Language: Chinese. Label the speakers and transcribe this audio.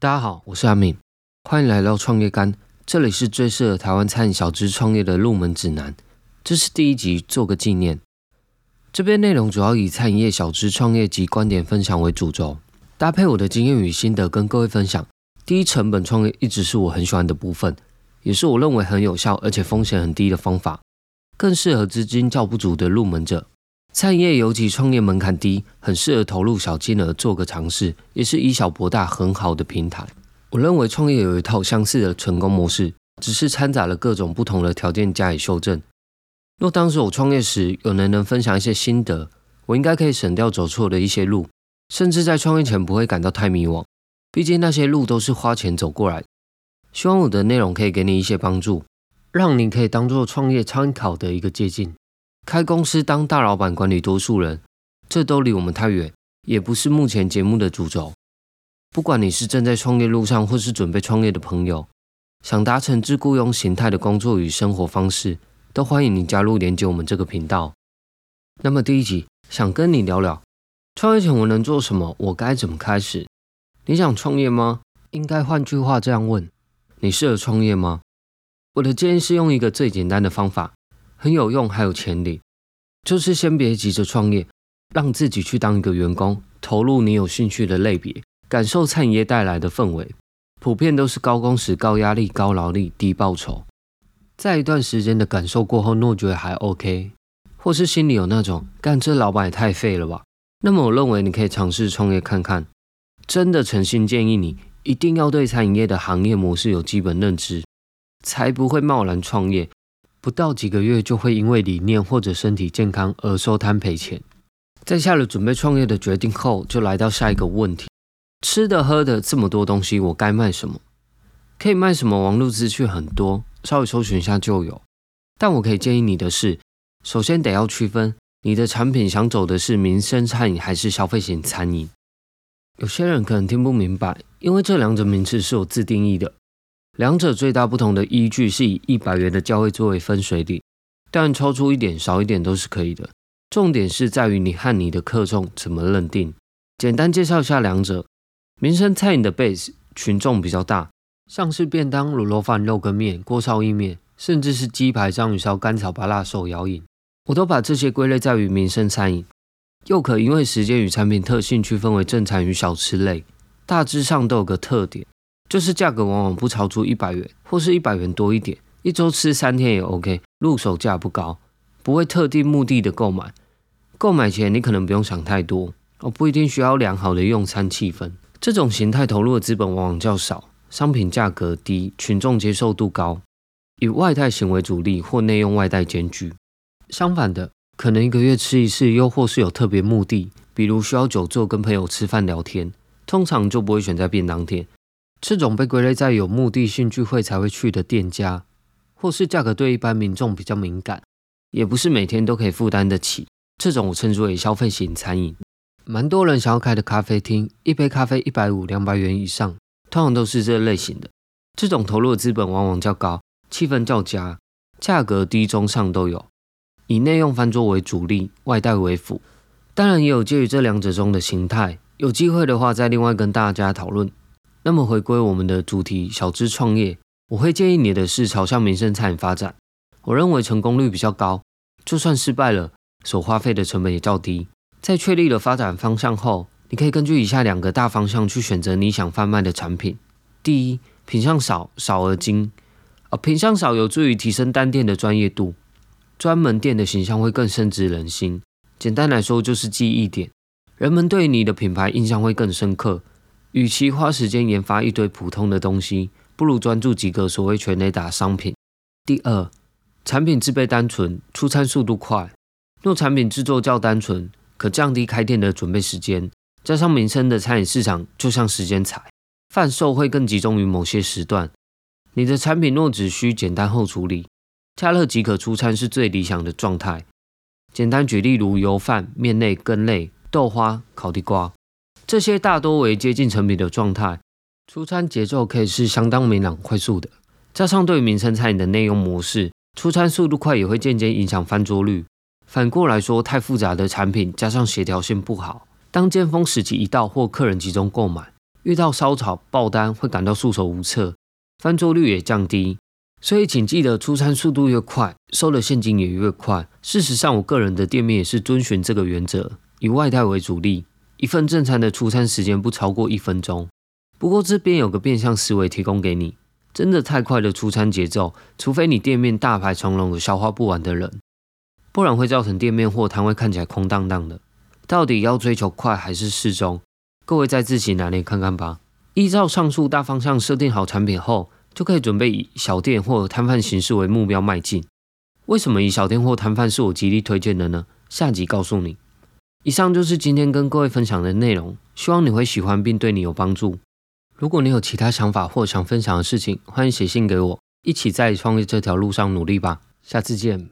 Speaker 1: 大家好，我是阿敏，欢迎来到创业干，这里是最适合台湾餐饮小资创业的入门指南。这是第一集，做个纪念。这边内容主要以餐饮业小资创业及观点分享为主轴，搭配我的经验与心得跟各位分享。低成本创业一直是我很喜欢的部分，也是我认为很有效而且风险很低的方法，更适合资金较不足的入门者。餐饮业尤其创业门槛低，很适合投入小金额做个尝试，也是以小博大很好的平台。我认为创业有一套相似的成功模式，只是掺杂了各种不同的条件加以修正。若当时我创业时有人能分享一些心得，我应该可以省掉走错的一些路，甚至在创业前不会感到太迷惘。毕竟那些路都是花钱走过来。希望我的内容可以给你一些帮助，让你可以当做创业参考的一个借鉴。开公司当大老板管理多数人，这都离我们太远，也不是目前节目的主轴。不管你是正在创业路上，或是准备创业的朋友，想达成自雇佣形态的工作与生活方式，都欢迎你加入连接我们这个频道。那么第一集想跟你聊聊，创业前我能做什么？我该怎么开始？你想创业吗？应该换句话这样问：你适合创业吗？我的建议是用一个最简单的方法。很有用，还有潜力，就是先别急着创业，让自己去当一个员工，投入你有兴趣的类别，感受餐饮业带来的氛围。普遍都是高工时、高压力、高劳力、低报酬。在一段时间的感受过后，若觉得还 OK，或是心里有那种干这老板也太废了吧，那么我认为你可以尝试创业看看。真的诚心建议你，一定要对餐饮业的行业模式有基本认知，才不会贸然创业。不到几个月就会因为理念或者身体健康而收摊赔钱。在下了准备创业的决定后，就来到下一个问题：吃的喝的这么多东西，我该卖什么？可以卖什么？网络资讯很多，稍微搜寻一下就有。但我可以建议你的是，首先得要区分你的产品想走的是民生餐饮还是消费型餐饮。有些人可能听不明白，因为这两者名词是有自定义的。两者最大不同的依据是以一百元的价位作为分水岭，但超出一点、少一点都是可以的。重点是在于你和你的客众怎么认定。简单介绍一下两者：民生餐饮的 base 群众比较大，像是便当、卤肉饭、肉羹面、锅烧意面，甚至是鸡排、章鱼烧、甘草巴辣、手摇饮，我都把这些归类在于民生餐饮。又可因为时间与产品特性区分为正餐与小吃类，大致上都有个特点。就是价格往往不超出一百元，或是一百元多一点，一周吃三天也 OK。入手价不高，不会特定目的的购买。购买前你可能不用想太多，哦，不一定需要良好的用餐气氛。这种形态投入的资本往往较少，商品价格低，群众接受度高，以外带型为主力或内用外带兼具。相反的，可能一个月吃一次，又或是有特别目的，比如需要久坐跟朋友吃饭聊天，通常就不会选在便当店。这种被归类在有目的性聚会才会去的店家，或是价格对一般民众比较敏感，也不是每天都可以负担得起。这种我称之为消费型餐饮。蛮多人想要开的咖啡厅，一杯咖啡一百五、两百元以上，通常都是这类型的。这种投入的资本往往较高，气氛较佳，价格低中上都有。以内用饭桌为主力，外带为辅。当然也有介于这两者中的形态。有机会的话，再另外跟大家讨论。那么回归我们的主题，小资创业，我会建议你的是朝向民生餐饮发展。我认为成功率比较高，就算失败了，所花费的成本也较低。在确立了发展方向后，你可以根据以下两个大方向去选择你想贩卖的产品。第一，品相少，少而精。啊，品相少有助于提升单店的专业度，专门店的形象会更深植人心。简单来说，就是记忆点，人们对你的品牌印象会更深刻。与其花时间研发一堆普通的东西，不如专注几个所谓全雷达商品。第二，产品制备单纯，出餐速度快。若产品制作较单纯，可降低开店的准备时间。加上民生的餐饮市场就像时间财，贩售会更集中于某些时段。你的产品若只需简单后处理，加热即可出餐是最理想的状态。简单举例如油饭、面类、羹类、豆花、烤地瓜。这些大多为接近成品的状态，出餐节奏可以是相当明朗快速的。加上对民生餐饮的内用模式，出餐速度快也会间接影响翻桌率。反过来说，太复杂的产品加上协调性不好，当尖峰时期一到或客人集中购买，遇到烧炒爆单会感到束手无策，翻桌率也降低。所以请记得，出餐速度越快，收的现金也越快。事实上，我个人的店面也是遵循这个原则，以外带为主力，一份正餐的出餐时间不超过一分钟。不过这边有个变相思维提供给你，真的太快的出餐节奏，除非你店面大排长龙有消化不完的人，不然会造成店面或摊位看起来空荡荡的。到底要追求快还是适中？各位再自己拿捏看看吧。依照上述大方向设定好产品后。就可以准备以小店或摊贩形式为目标迈进。为什么以小店或摊贩是我极力推荐的呢？下集告诉你。以上就是今天跟各位分享的内容，希望你会喜欢并对你有帮助。如果你有其他想法或想分享的事情，欢迎写信给我，一起在创业这条路上努力吧。下次见。